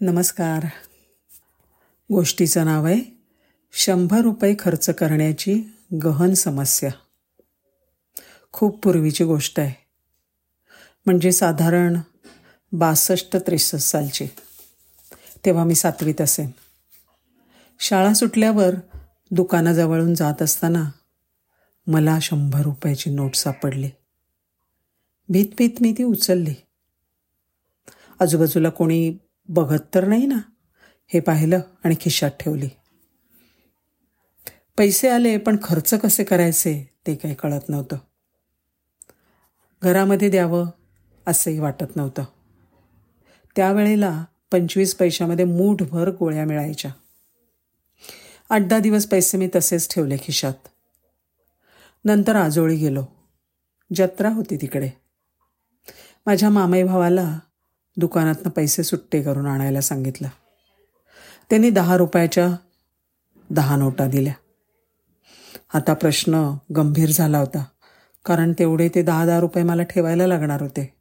नमस्कार. गोष्टीचं नाव आहे शंभर रुपये खर्च करण्याची गहन समस्या. खूप पूर्वीची गोष्ट आहे. म्हणजे साधारण बासष्ट त्रेसष्ट सालची. तेव्हा मी सातवीत असेन. शाळा सुटल्यावर दुकानाजवळून जात असताना मला शंभर रुपयाची नोट सापडली. भीत भीत मी ती उचलली. आजूबाजूला कोणी बघत तर नाही ना. हे पाहिलं आणि खिशात ठेवली. पैसे आले पण खर्च कसे करायचे ते काही कळत नव्हतं. घरामध्ये द्यावं असंही वाटत नव्हतं. त्यावेळेला पंचवीस पैशामध्ये मूठभर गोळ्या मिळायच्या. आठ दहा दिवस पैसे मी तसेच ठेवले खिशात. नंतर आजोळी गेलो. जत्रा होती तिकडे. माझ्या मामाई भावाला दुकानातनं पैसे सुट्टे करून आणायला सांगितलं. त्यांनी दहा रुपयाच्या दहा नोटा दिल्या. आता प्रश्न गंभीर झाला होता कारण तेवढे ते दहा दहा रुपये मला ठेवायला लागणार होते.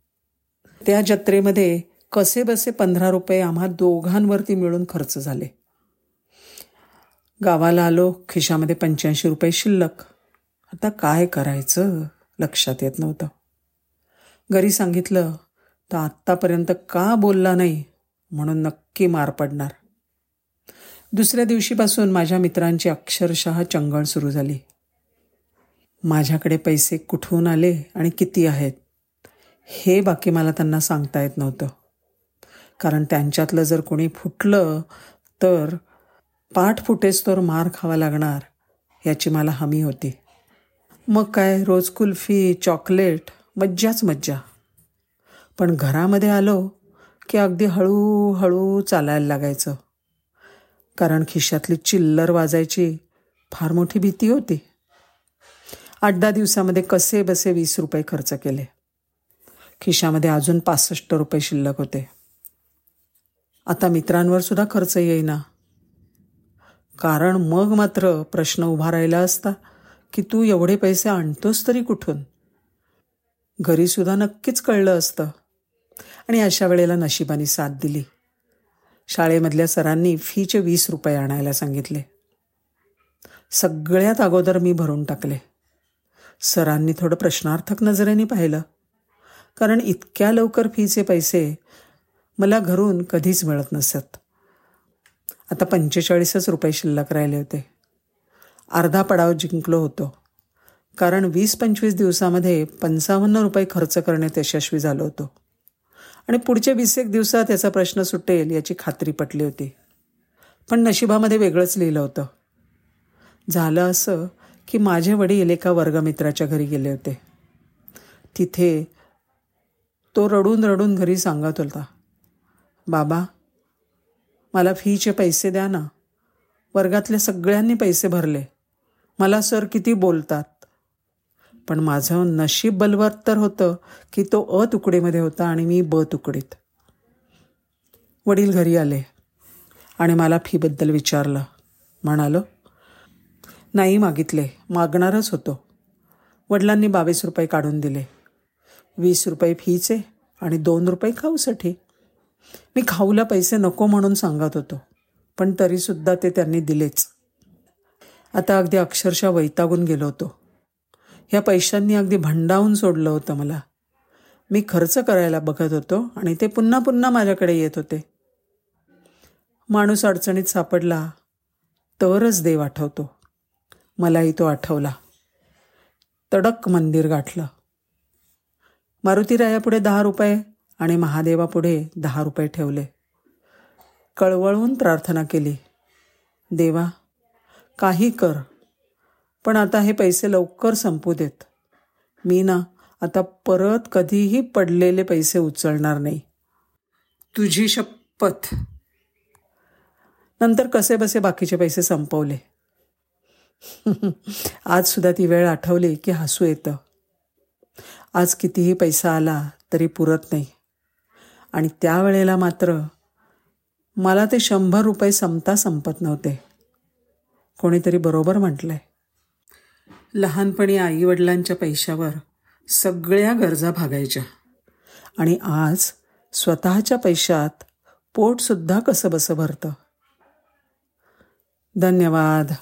त्या जत्रेमध्ये कसे बसे पंधरा रुपये आम्हा दोघांवरती मिळून खर्च झाले. गावाला आलो खिशामध्ये पंच्याऐंशी रुपये शिल्लक. आता काय करायचं लक्षात येत नव्हतं. घरी सांगितलं तर आत्तापर्यंत का बोलला नाही म्हणून नक्की मार पडणार. दुसऱ्या दिवशीपासून माझ्या मित्रांची अक्षरशः चंगळ सुरू झाली. माझ्याकडे पैसे कुठून आले आणि किती आहेत हे बाकी मला त्यांना सांगता येत नव्हतं. कारण त्यांच्यातलं जर कोणी फुटलं तर पाठ फुटेस तर मार खावा लागणार याची मला हमी होती. मग काय रोज कुल्फी चॉकलेट मज्जाच मज्जा. पण घरामध्ये आलो की अगदी हळूहळू चालायला लागायचं. कारण खिशातली चिल्लर वाजायची फार मोठी भीती होती. आठ दहा दिवसामध्ये कसे बसे वीस रुपये खर्च केले. खिशामध्ये अजून पासष्ट रुपये शिल्लक होते. आता मित्रांवर सुद्धा खर्च येईना. कारण मग मात्र प्रश्न उभा राहिला असता की तू एवढे पैसे आणतोस तरी कुठून? घरीसुद्धा नक्कीच कळलं असतं. आणि अशा वेळेला नशिबाने साथ दिली. शाळेमधल्या सरांनी फीचे वीस रुपये आणायला सांगितले. सगळ्यात अगोदर मी भरून टाकले. सरांनी थोडं प्रश्नार्थक नजरेने पाहिलं. कारण इतक्या लवकर फीचे पैसे मला घरून कधीच मिळत नसत. आता पंचेचाळीसच रुपये शिल्लक राहिले होते. अर्धा पडाव जिंकलो होतो. कारण वीस पंचवीस दिवसामध्ये पंचावन्न रुपये खर्च करण्यात यशस्वी झालो होतो. आणि पुढच्या वीस एक दिवसात याचा प्रश्न सुटेल याची खात्री पटली होती. पण नशिबामध्ये वेगळंच लिहिलं होतं. झालं असं की माझे वडील एका वर्गमित्राच्या घरी गेले होते. तिथे तो रडून रडून घरी सांगत होता. बाबा मला फीचे पैसे द्या ना. वर्गातल्या सगळ्यांनी पैसे भरले. मला सर किती बोलतात. पण माझं नशीब बलवत्तर होतं की तो अ तुकडीमध्ये होता आणि मी ब तुकडीत. वडील घरी आले आणि मला फीबद्दल विचारलं. म्हणालो नाही मागितले मागणारच होतो. वडिलांनी बावीस रुपये काढून दिले. वीस रुपये फीचे आणि दोन रुपये खाऊसाठी. मी खाऊला पैसे नको म्हणून सांगत होतो पण तरीसुद्धा ते त्यांनी दिलेच. आता अगदी अक्षरशः वैतागून गेलो होतो. ह्या पैशांनी अगदी भंडावून सोडलं होतं मला. मी खर्च करायला बघत होतो आणि ते पुन्हा पुन्हा माझ्याकडे येत होते. माणूस अडचणीत सापडला तरच देव आठवतो. मलाही तो आठवला. तडक मंदिर गाठलं. मारुतीरायापुढे दहा रुपये आणि महादेवापुढे दहा रुपये ठेवले. कळवळून प्रार्थना केली. देवा काही कर. पण आता हे पैसे लवकर संपू देत. मी ना आता परत कधीही पडलेले पैसे उचलणार नाही. तुझी शपथ. नंतर कसे बसे बाकीचे पैसे संपवले. आज सुद्धा ती वेळ आठवली की हसू येतं. आज कितीही पैसा आला तरी पुरत नाही. आणि त्यावेळेला मात्र मला ते शंभर रुपये संपता संपत नव्हते. कोणीतरी बरोबर म्हटलंय. लहानपणी आईवडिलांच्या पैशावर सगळ्या गरजा भागायच्या. आणि आज स्वतःच्या पैशात पोटसुद्धा कसं बसं भरतं? धन्यवाद.